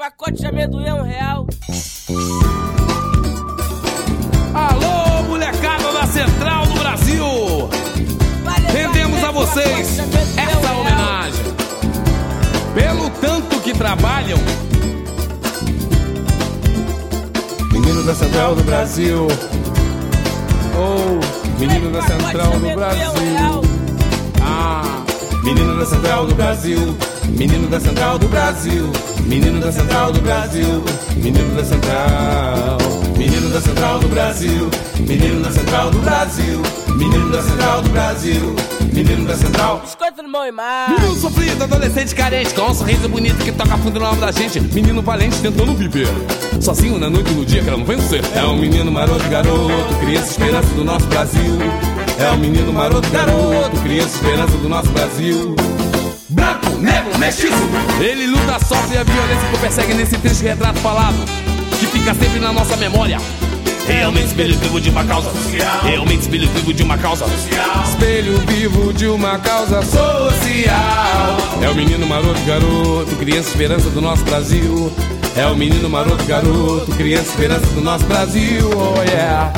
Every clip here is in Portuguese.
Três pacotes de amendoim é um real. Alô, molecada da Central do Brasil! Rendemos a vocês essa homenagem. Pelo tanto que trabalham. Menino da Central do Brasil. Oh, menino da Central do Brasil. Ah, menino da Central do Brasil. Menino da Central do Brasil. Menino da Central do Brasil. Menino da Central. Menino da Central do Brasil. Menino da Central do Brasil. Menino da Central do Brasil. Menino da Central. Biscoito no mão e mar. Menino sofrido, adolescente carente, com um sorriso bonito que toca fundo no alma da gente. Menino valente tentando viver. Sozinho na noite e no dia querendo vencer. É um menino maroto, garoto, criança esperança do nosso Brasil. É um menino maroto, garoto, criança esperança do nosso Brasil. Negro, mestiço. Ele luta, sofre a violência que o persegue nesse triste retrato falado. Que fica sempre na nossa memória. Realmente espelho vivo de uma causa social. Realmente espelho vivo de uma causa social. Espelho vivo de uma causa social. É o menino maroto, garoto, criança esperança do nosso Brasil. É o menino maroto, garoto, criança esperança do nosso Brasil. Oh yeah.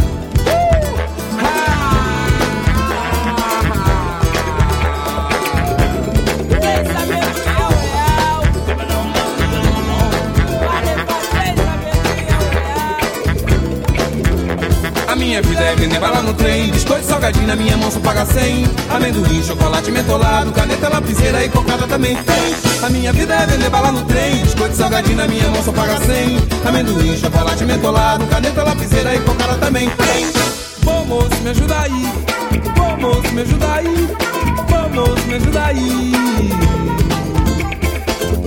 A minha vida é vender bala no trem Biscoito salgadinho na minha mão só paga 100 Amendoim, chocolate mentolado Caneta, lapiseira e cocada também tem. A minha vida é vender bala no trem Biscoito salgadinho na minha mão só paga 100 Amendoim, chocolate mentolado Caneta, lapiseira e cocada também tem. Bom moço, me ajuda aí. Bom moço, me ajuda aí. Bom moço, me ajuda aí.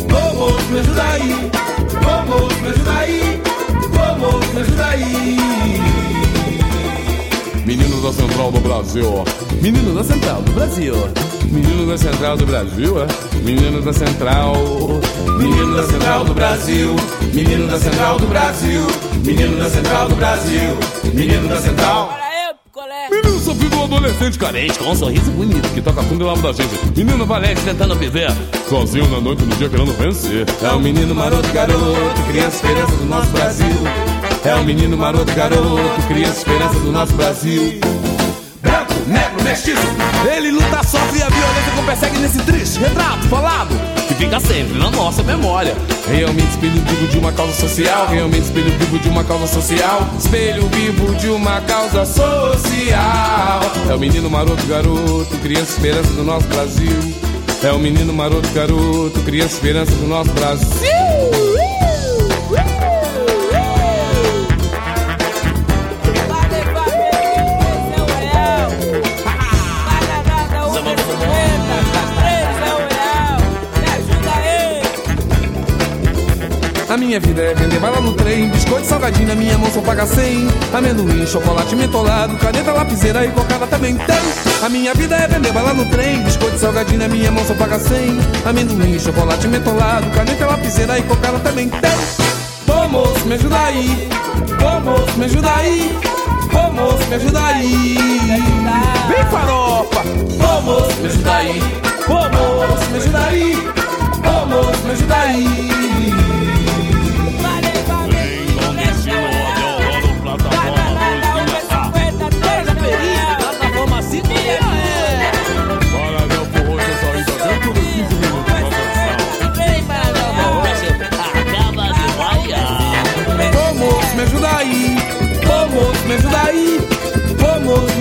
Bom moço, me ajuda aí. Bom moço, me ajuda aí. Bom moço, me ajuda aí Menino da Central do Brasil. Menino da Central do Brasil. Menino da Central do Brasil, é? Menino da Central. Menino da Central do Brasil. Menino da Central do Brasil. Menino da Central do Brasil. Menino da Central. Menino sofrido, adolescente carente, com um sorriso bonito que toca fundo e lava da gente. Menino valente tentando viver, sozinho na noite e no dia querendo vencer. É o menino maroto, garoto, criança esperança do nosso Brasil. É o menino maroto, garoto, criança esperança do nosso Brasil. Branco, negro, mestiço, ele luta, sofre a violência que persegue nesse triste retrato falado. Que fica sempre na nossa memória. Realmente espelho vivo de uma causa social. Realmente espelho vivo de uma causa social. Espelho vivo de uma causa social. É o menino maroto, garoto, criança esperança do nosso Brasil. É o menino maroto, garoto, criança esperança do nosso Brasil. A minha vida é vender bala no trem, biscoito salgadinho na minha mão só paga 100. Amendoim, chocolate mentolado, caneta, lapiseira e cocada também tem. A minha vida é vender bala no trem, biscoito salgadinho na minha mão só paga 100. Amendoim, chocolate mentolado, caneta, lapiseira e cocada também tem. Ô moço, me ajuda aí. Ô moço, me ajuda aí. Ô moço, me ajuda aí. Vem farofa. Ô moço, me ajuda aí. Ô moço, me ajuda aí. Ô moço, me ajuda aí.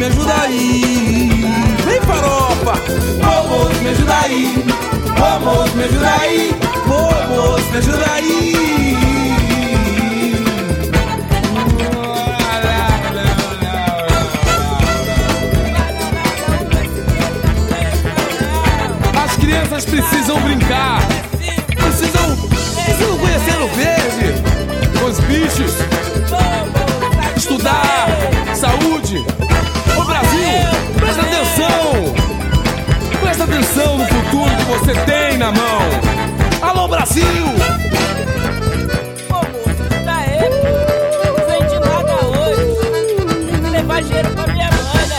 Me ajuda aí. Vem farofa. Ô moço, me ajuda aí. Ô moço, me ajuda aí. Ô moço, me ajuda aí. As crianças precisam brincar. Precisam, precisam conhecer o verde, os bichos, estudar, saúde. Presta atenção no futuro que você tem na mão. Alô Brasil! Pô, moço. Não nada hoje. Tem que levar dinheiro pra minha mãe, né?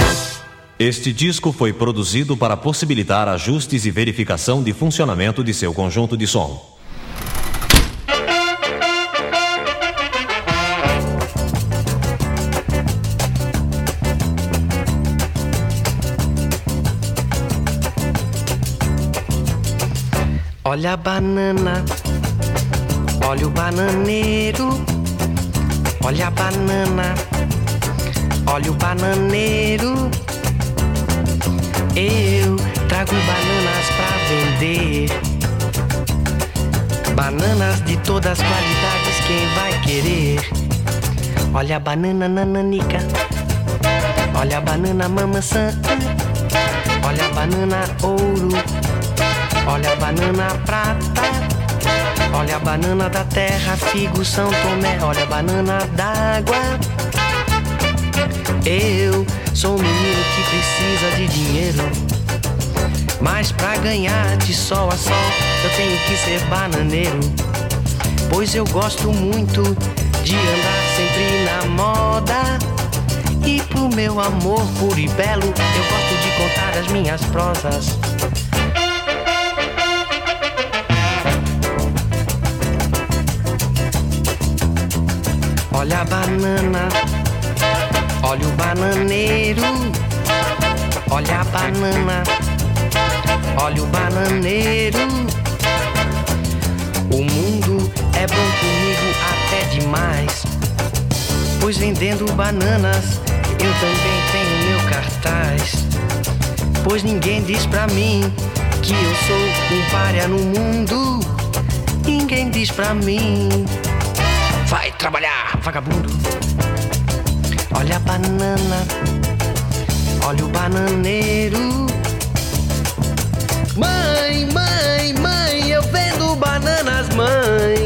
Este disco foi produzido para possibilitar ajustes e verificação de funcionamento de seu conjunto de som. Olha a banana, olha o bananeiro. Olha a banana, olha o bananeiro. Eu trago bananas pra vender. Bananas de todas as qualidades, quem vai querer? Olha a banana nananica, olha a banana mamaçã, olha a banana ouro, olha a banana prata, olha a banana da terra, figo São Tomé, olha a banana d'água. Eu sou um menino que precisa de dinheiro. Mas pra ganhar de sol a sol, eu tenho que ser bananeiro. Pois eu gosto muito de andar sempre na moda. E pro meu amor puro e belo, eu gosto de contar as minhas prosas. Olha a banana, olha o bananeiro, olha a banana, olha o bananeiro. O mundo é bom comigo até demais, pois vendendo bananas eu também tenho meu cartaz. Pois ninguém diz pra mim que eu sou um párea no mundo. Ninguém diz pra mim. Vai trabalhar, vagabundo. Olha a banana, olha o bananeiro. Mãe, mãe, mãe, eu vendo bananas, mãe.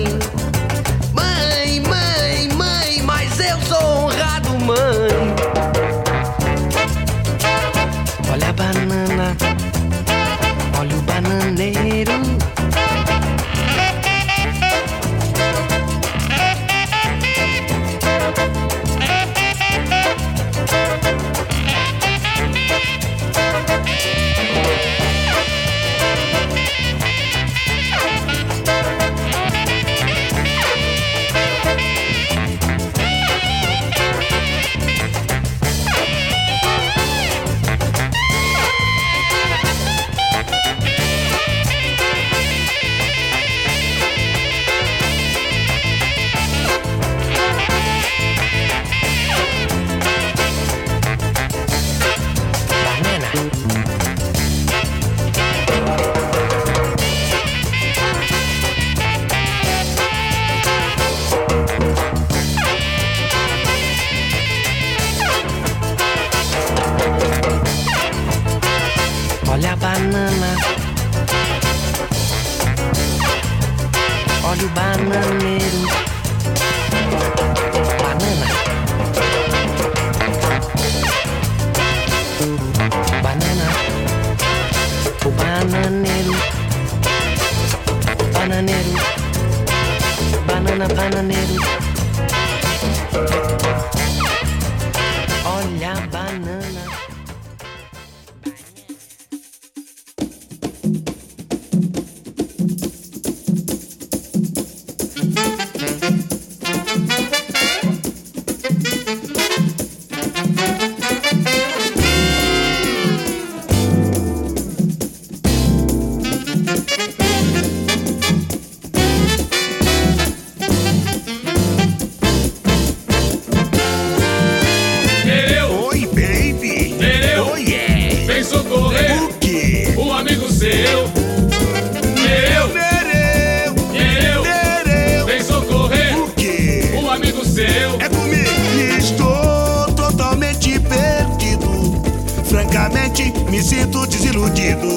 Desiludido.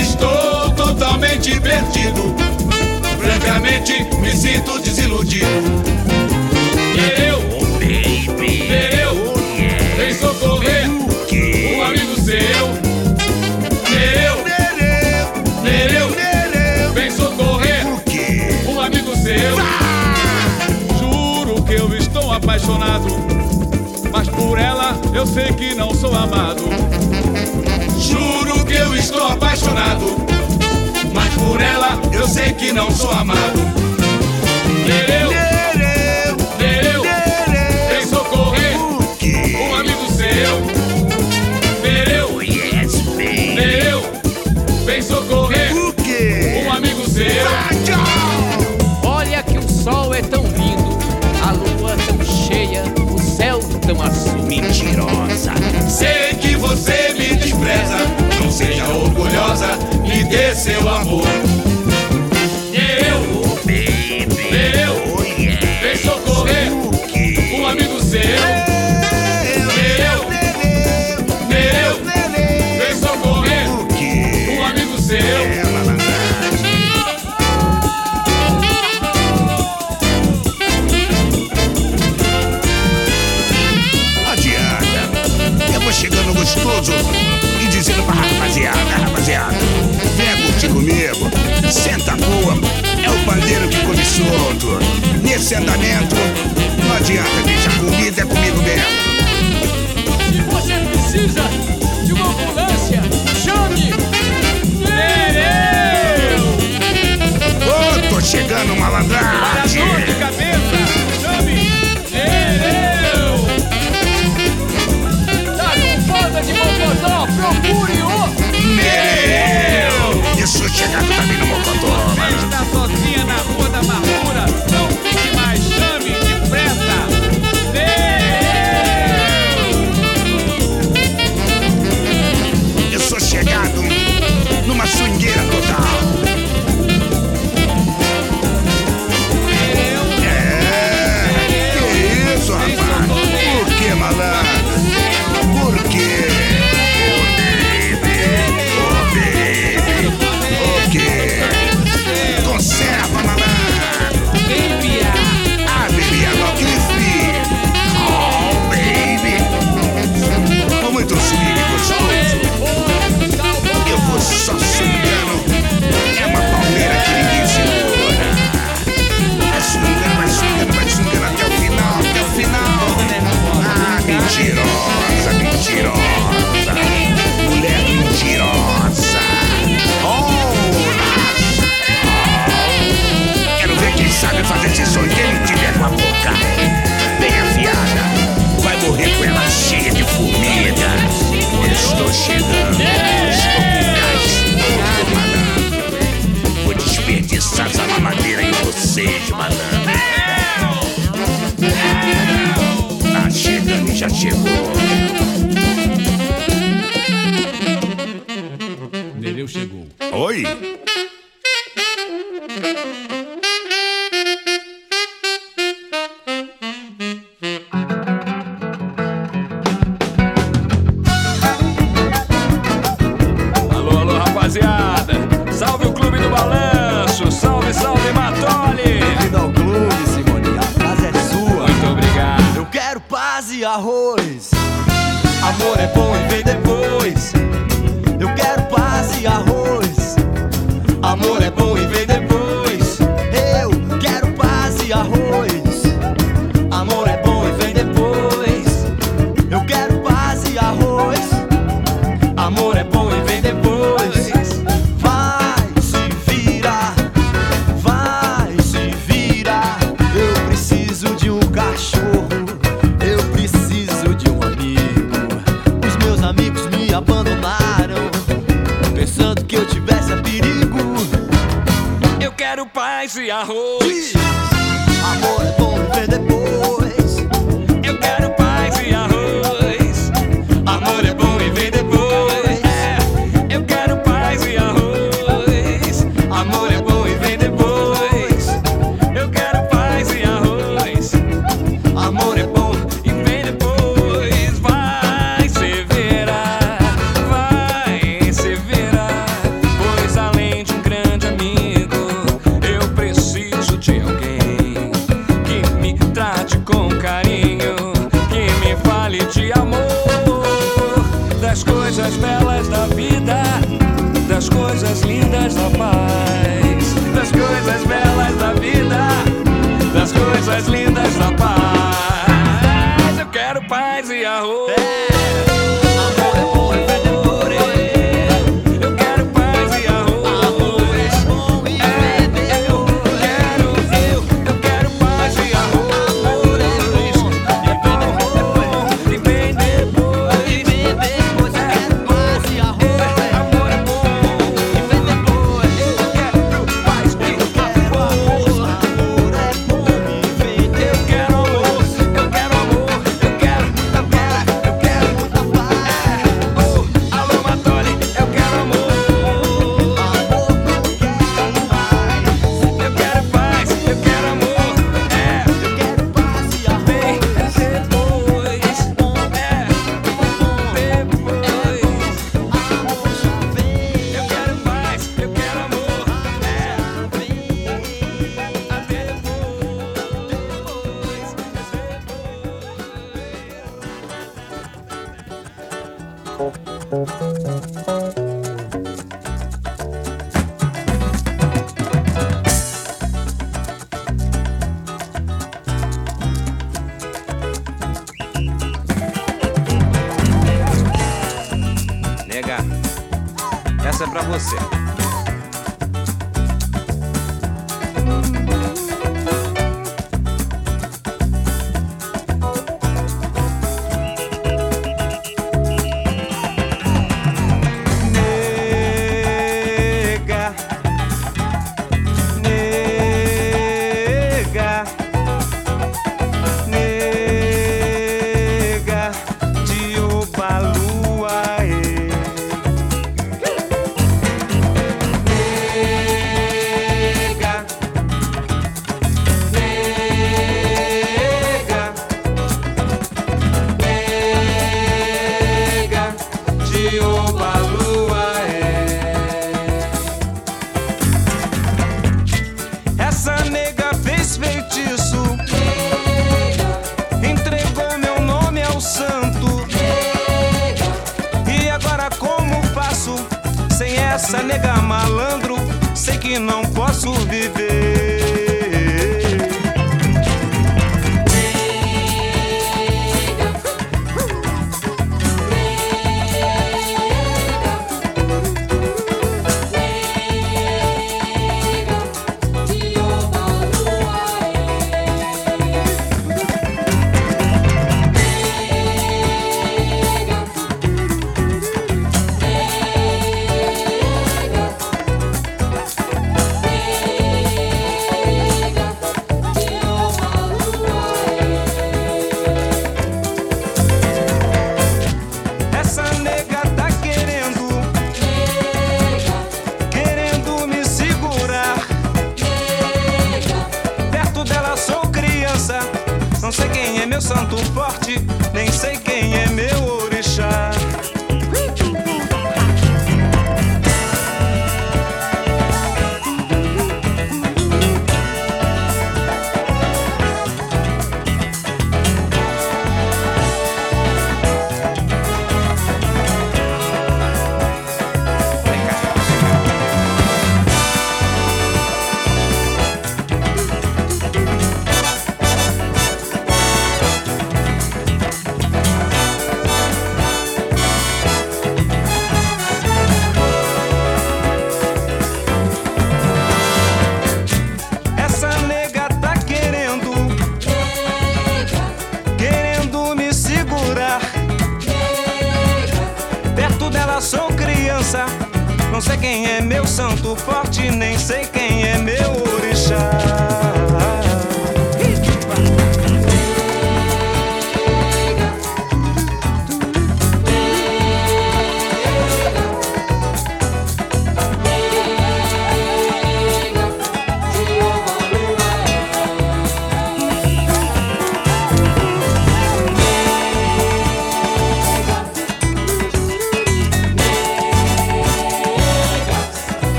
Estou totalmente perdido. Francamente, me sinto desiludido. Nereu, Oh, baby. Yeah. vem socorrer O um amigo seu. Nereu, Nereu, Nereu, vem socorrer um amigo seu. Juro que eu estou apaixonado, mas por ela eu sei que não sou amado juro que eu estou apaixonado. Mas por ela eu sei que não sou amado. Nereu, Nereu, o correr um amigo seu. Nereu, Nereu, o correr um amigo seu. Olha que o sol é tão lindo, a lua tão cheia, o céu tão azul. Mentirosa. Sei que você me despreza casa, me dê seu amor. Senta boa, é o pandeiro que começou, doutor. Nesse andamento Oi!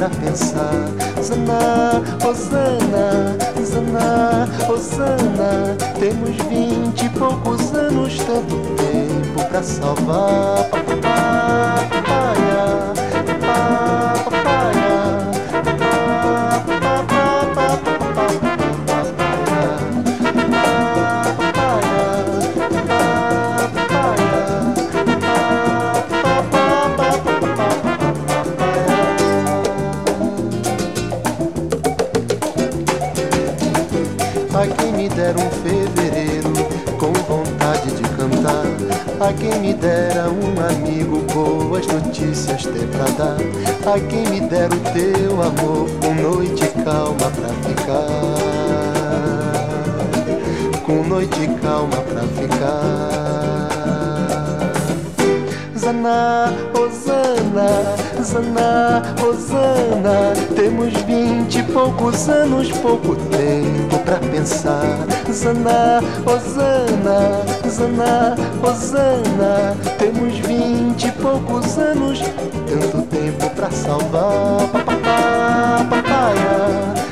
pra pensar. Zana, Rosana, Zaná, Zana, Rosana, temos vinte e poucos anos, tanto tempo pra salvar. nada. Temos vinte e poucos anos, pouco tempo pra pensar. Zana, Osana, Zaná, Zana, Osana. Temos vinte e poucos anos, tanto tempo pra salvar. Papapá, papaya.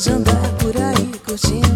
Pode andar por aí curtindo.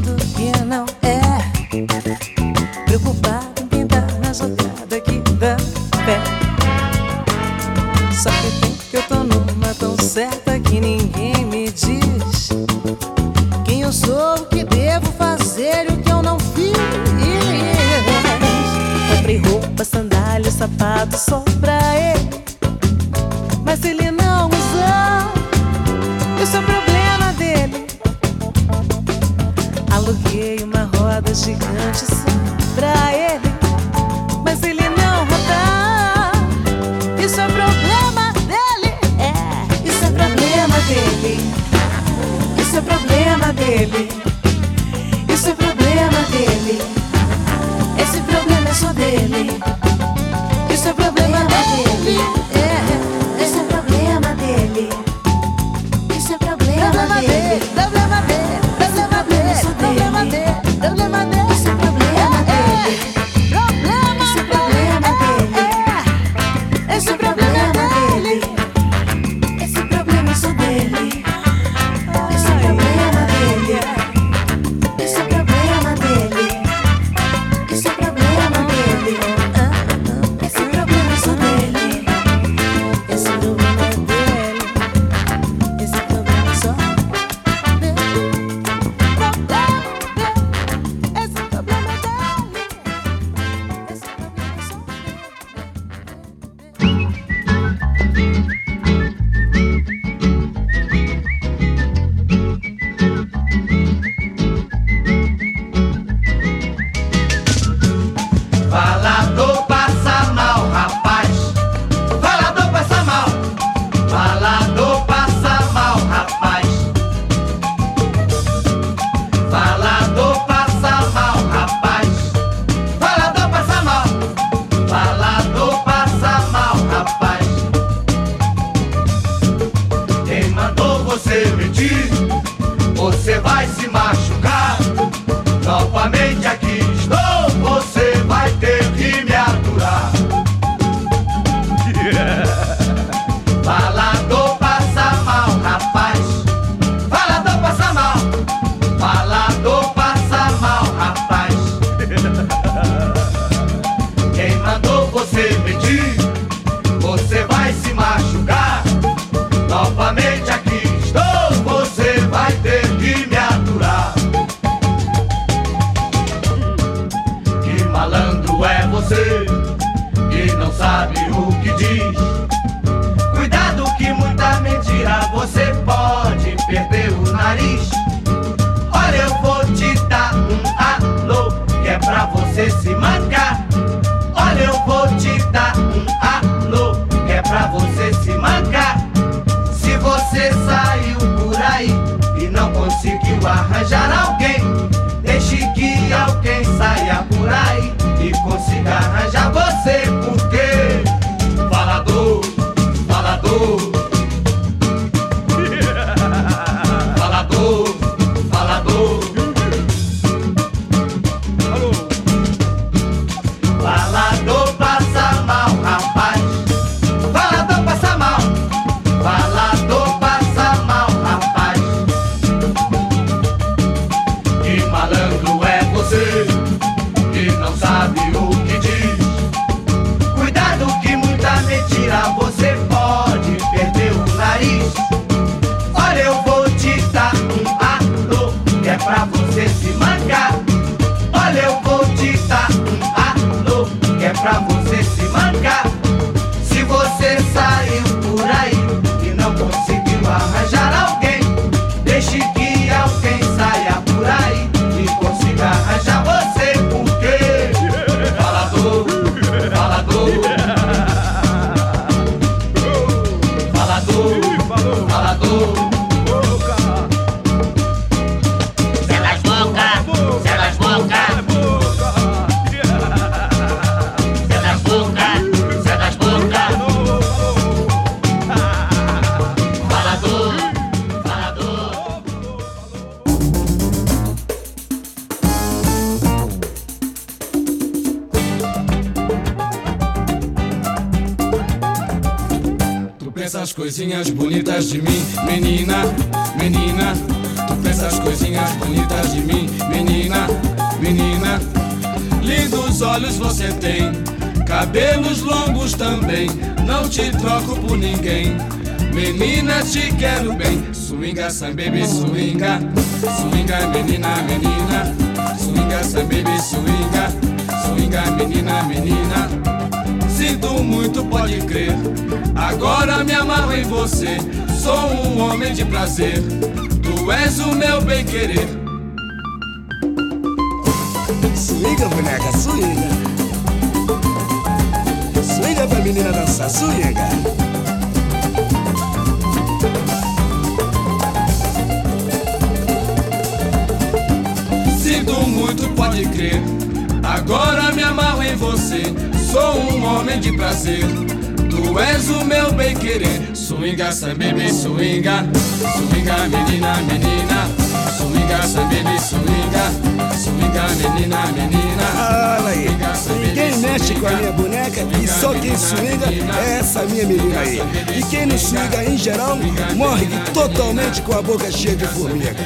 Troco por ninguém. Menina, te quero bem. Swinga, some baby, swinga. Swinga, menina, menina. Swinga, some baby, swinga. Swinga, menina, menina. Sinto muito, pode crer. Agora me amarro em você. Sou um homem de prazer. Tu és o meu bem querer. Swinga, boneca. Swinga swinga. Sinto muito, pode crer. Agora me amarro em você. Sou um homem de prazer. Tu és o meu bem querer. Swinga, some baby, swinga. Swinga, menina, menina. Swinga, some baby, swinga. Swinga, menina, menina. Olha aí, ninguém mexe com a minha boneca e só quem swinga é essa minha menina aí. E quem não swinga em geral morre totalmente com a boca cheia de formiga.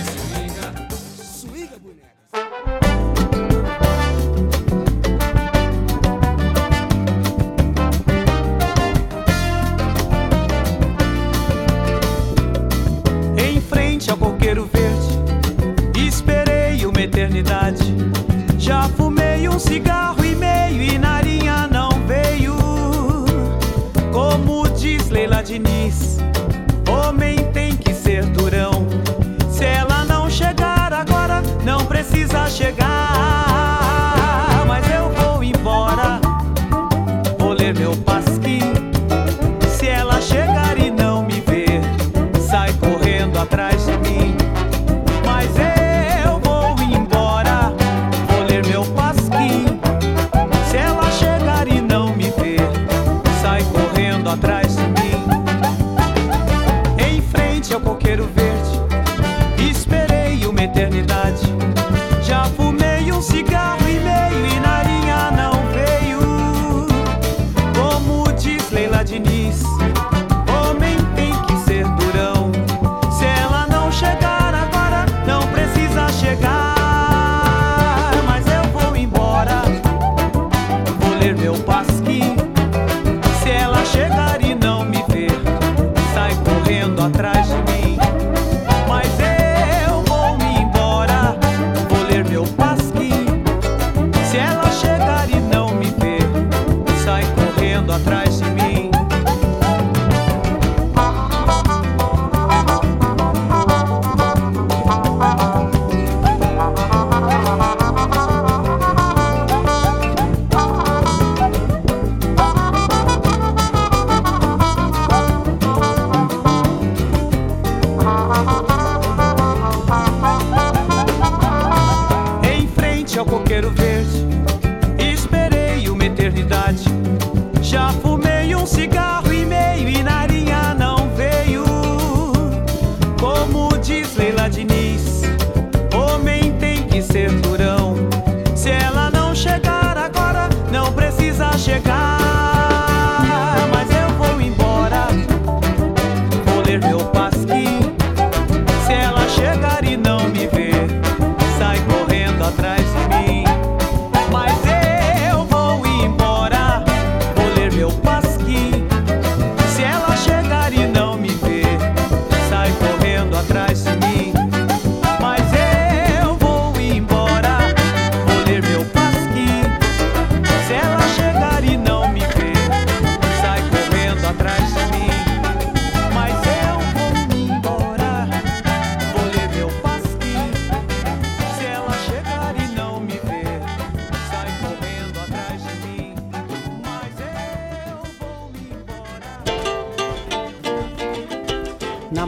na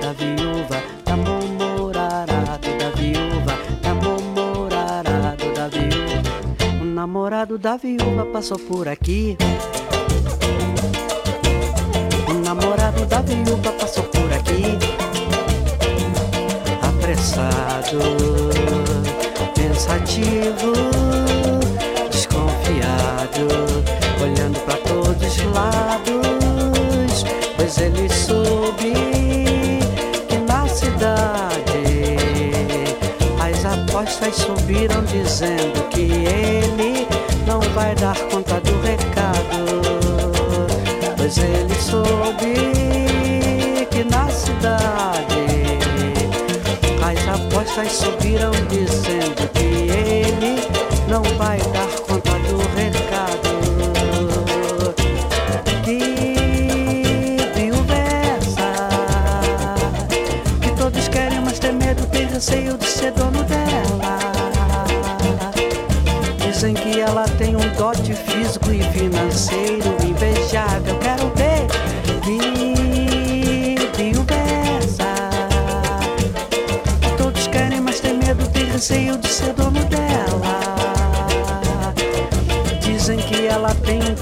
da viúva, na da viúva, na da viúva. O namorado da viúva passou por aqui. O namorado da viúva passou por aqui. Apressado, pensativo. dizendo que ele não vai dar conta do recado. Pois ele soube que na cidade as apostas são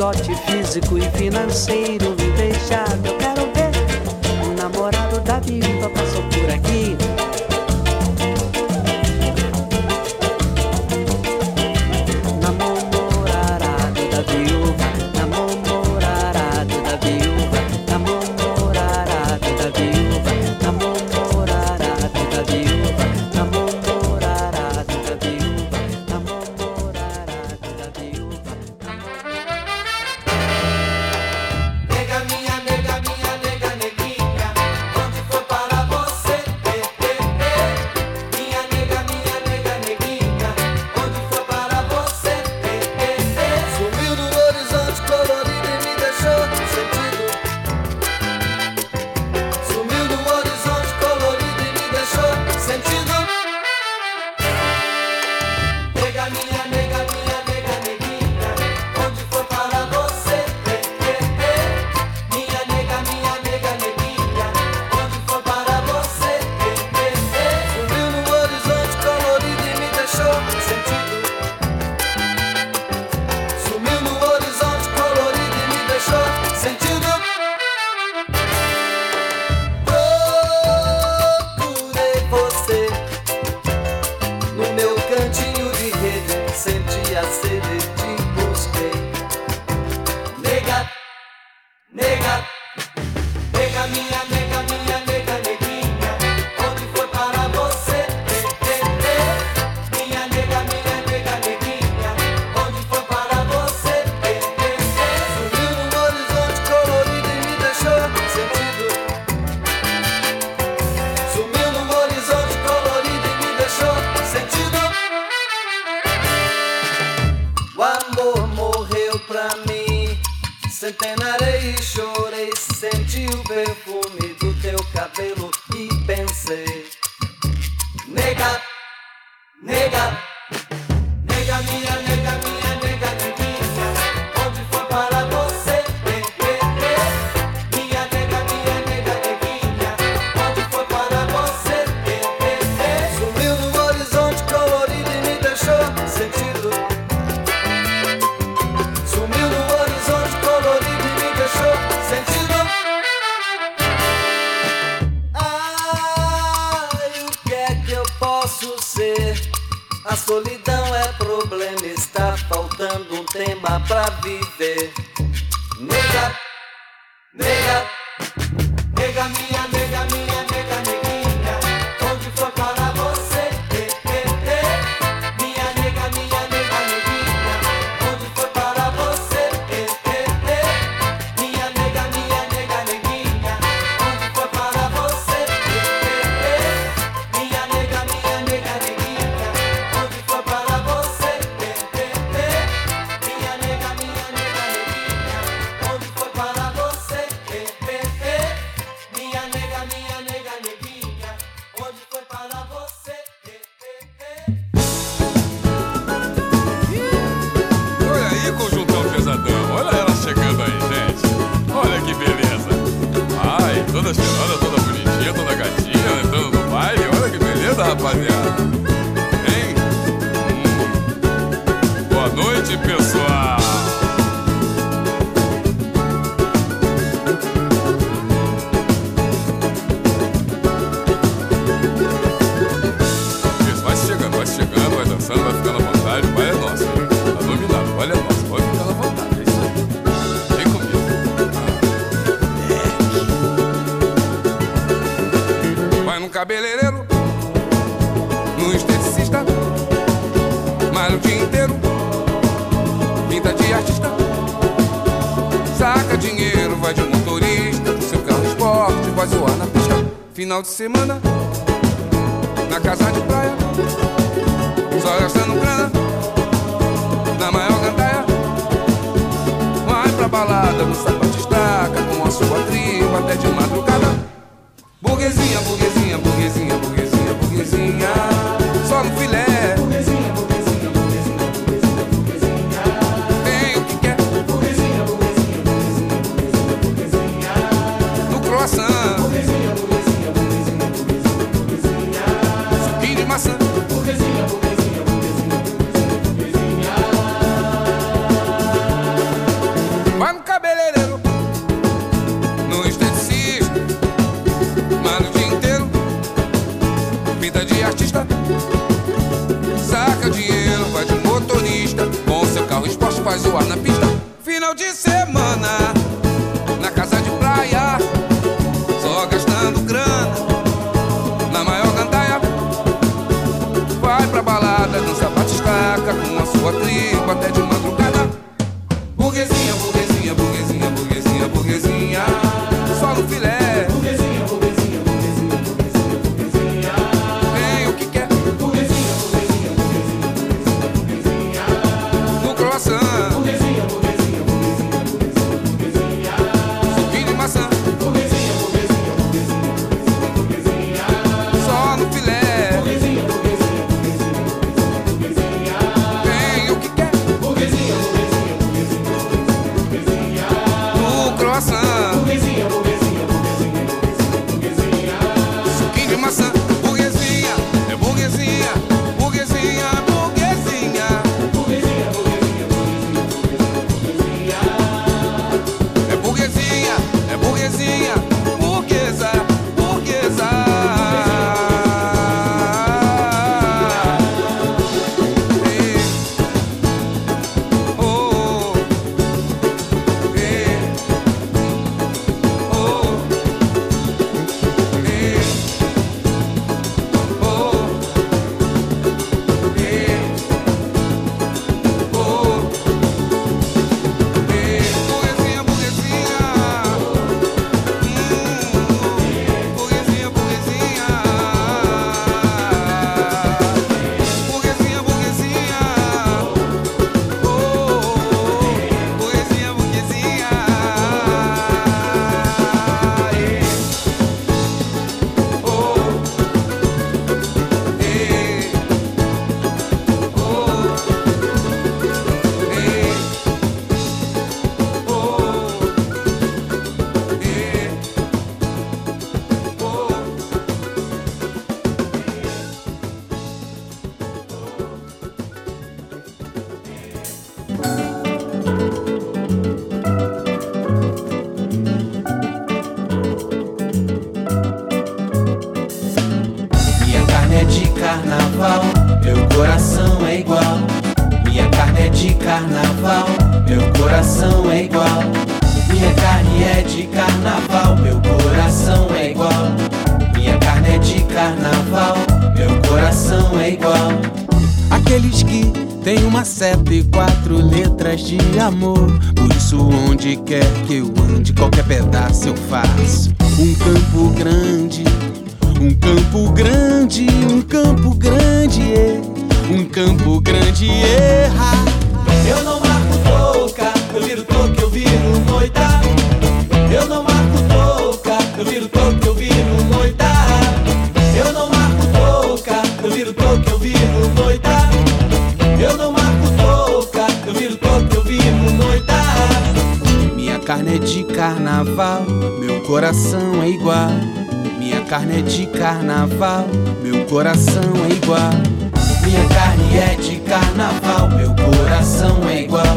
dote físico e financeiro. pra viver. Final de semana, na casa de praia, só gastando grana, na maior gandaia. Vai pra balada no sapato estaca, com a sua tribo até de madrugada. Aqueles que têm uma seta e quatro letras de amor. Por isso, onde quer que eu ande, qualquer pedaço eu faço. Um campo grande, um campo grande, um campo grande, é. um campo grande, erra. Eu não marco touca, eu viro touca, eu viro moita. Eu não marco carne é de carnaval, meu coração é igual. Minha carne é de carnaval, meu coração é igual. Minha carne é de carnaval, meu coração é igual.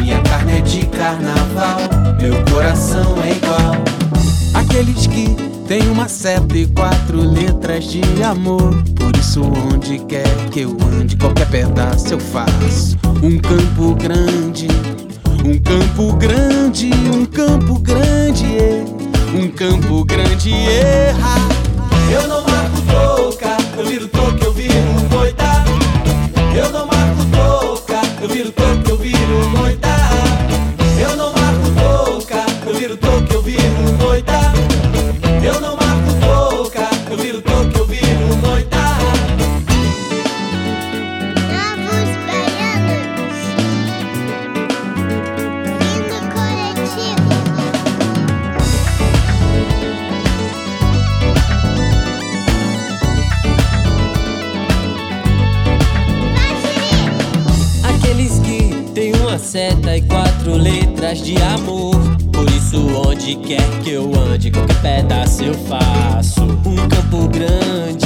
Minha carne é de carnaval, meu coração é igual. Aqueles que têm uma seta e quatro letras de amor. Por isso, onde quer que eu ande, qualquer pedaço eu faço. Um campo grande, um campo grande, um campo grande, é. um campo grande erra. Eu não marco toca, eu viro toca, eu viro coitado. Eu não marco toca, eu viro toca. atrás de amor. Por isso, onde quer que eu ande, qualquer pedaço eu faço. Um campo grande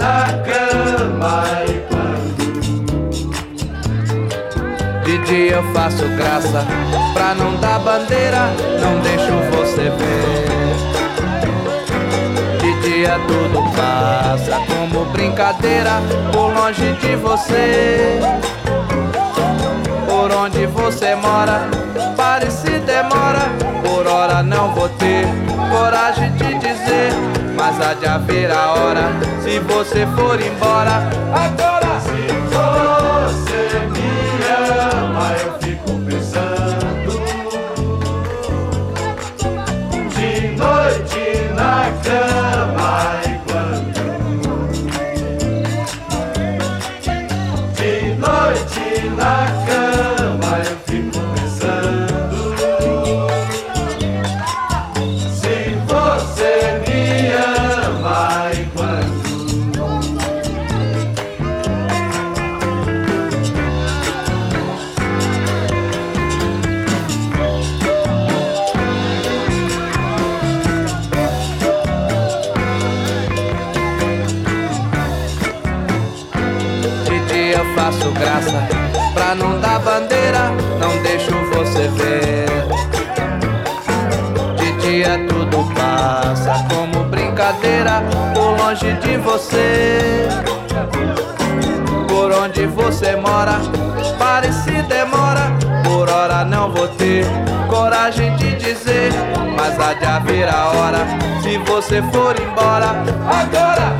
na cama e De dia eu faço graça pra não dar bandeira, não deixo você ver. De dia tudo passa como brincadeira por longe de você. Por onde você mora, pare se demora, por hora não vou ter coragem de dizer mas há de haver a hora se você for embora. Agora agora tô longe de você. Por onde você mora, pare se demora. Por hora não vou ter coragem de dizer, mas há de haver a hora se você for embora. Agora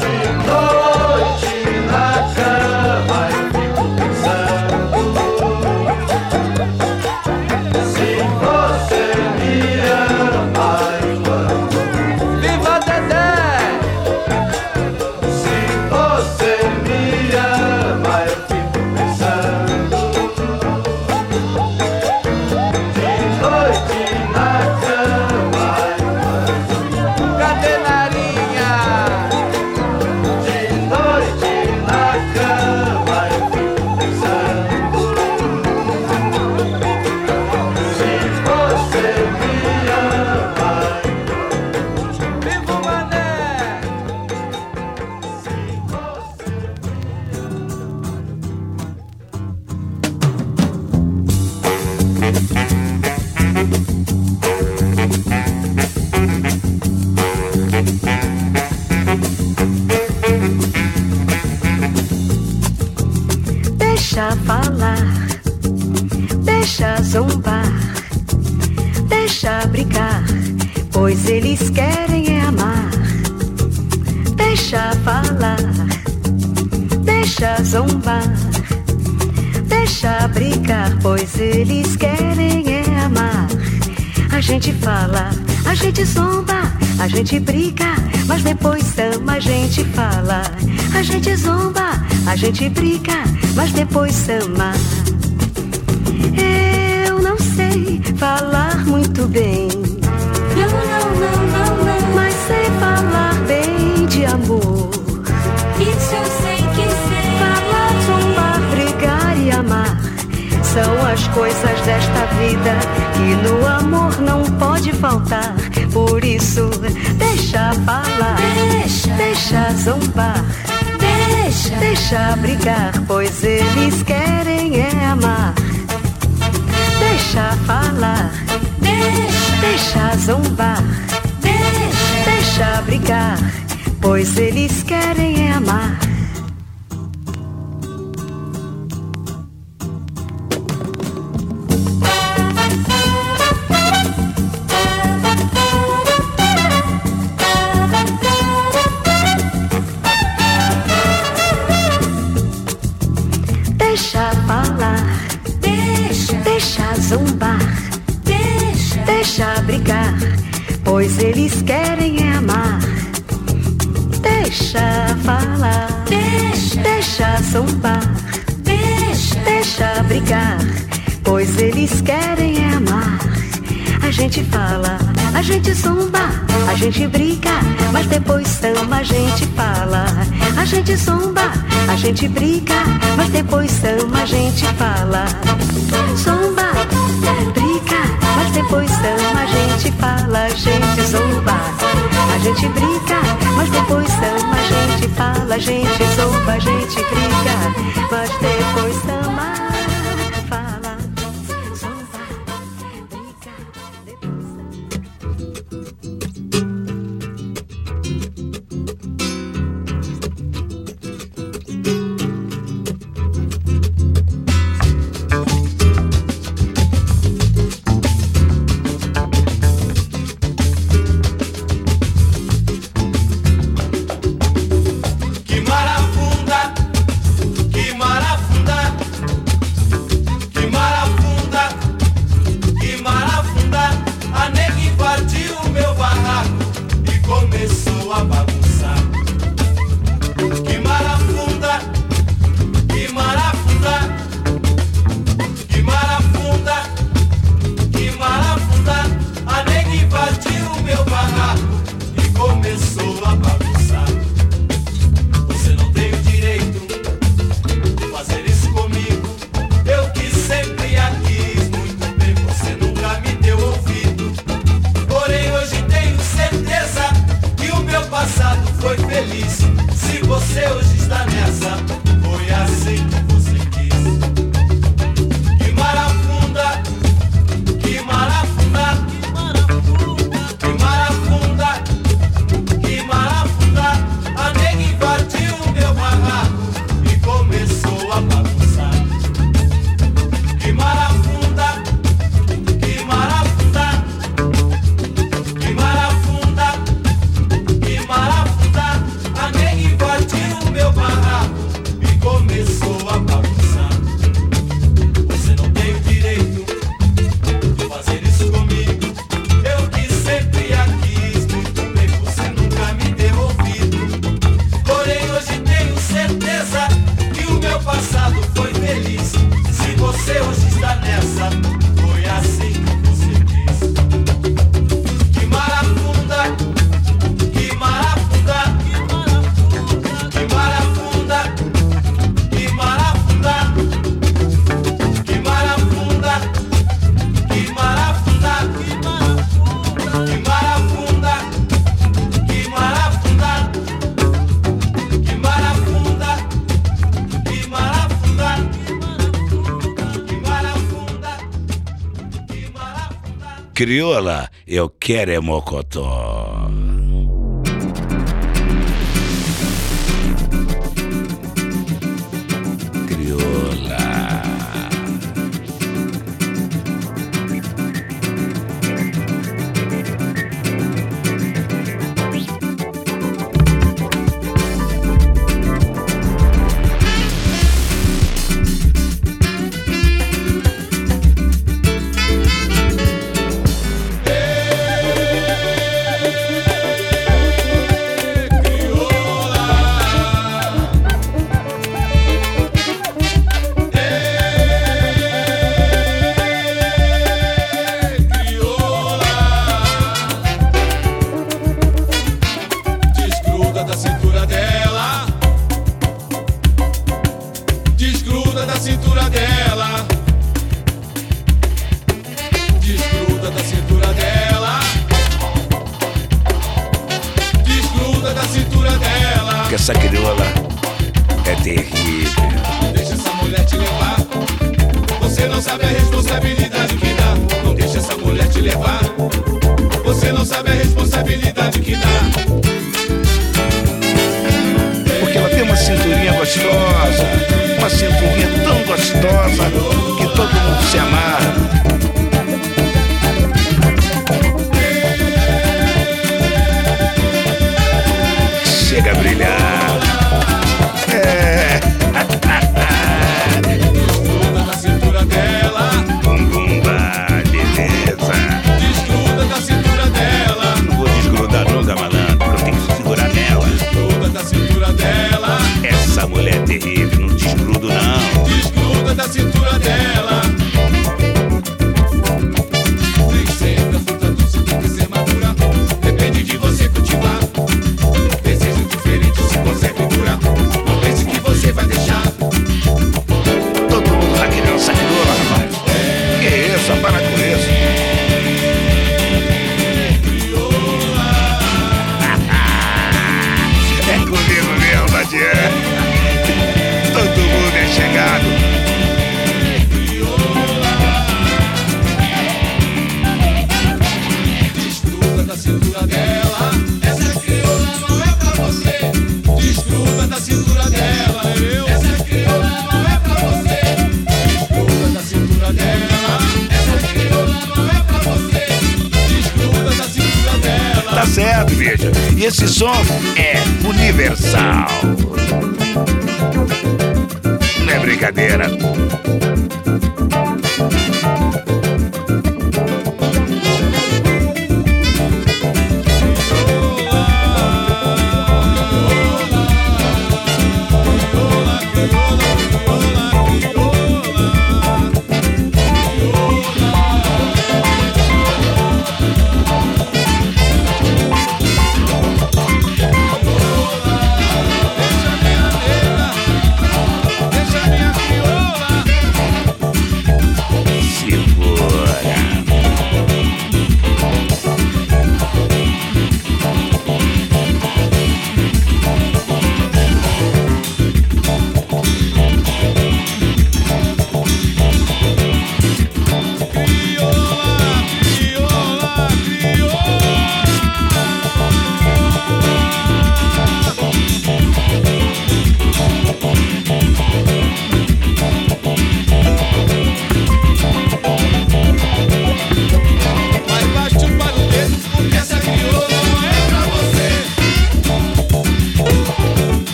noite na pois amar. Eu não sei falar muito bem. Não, não, não, não, não. Mas sei falar bem de amor. Isso eu sei que sei. Falar, zombar, brigar e amar. São as coisas desta vida que no amor não pode faltar. Por isso, deixa falar, deixa, deixa zombar Deixa, deixa brigar, pois eles querem é amar. Deixa falar, deixa, deixa zombar. Deixa, deixa brigar, pois eles querem é amar. a gente zomba, a gente briga, mas depois ama, a gente fala. Zomba, briga, mas depois ama, a gente fala, a gente zomba. A gente briga, mas depois ama, a gente fala, a gente zomba, a gente briga, mas depois crioula, eu quero é mocotó.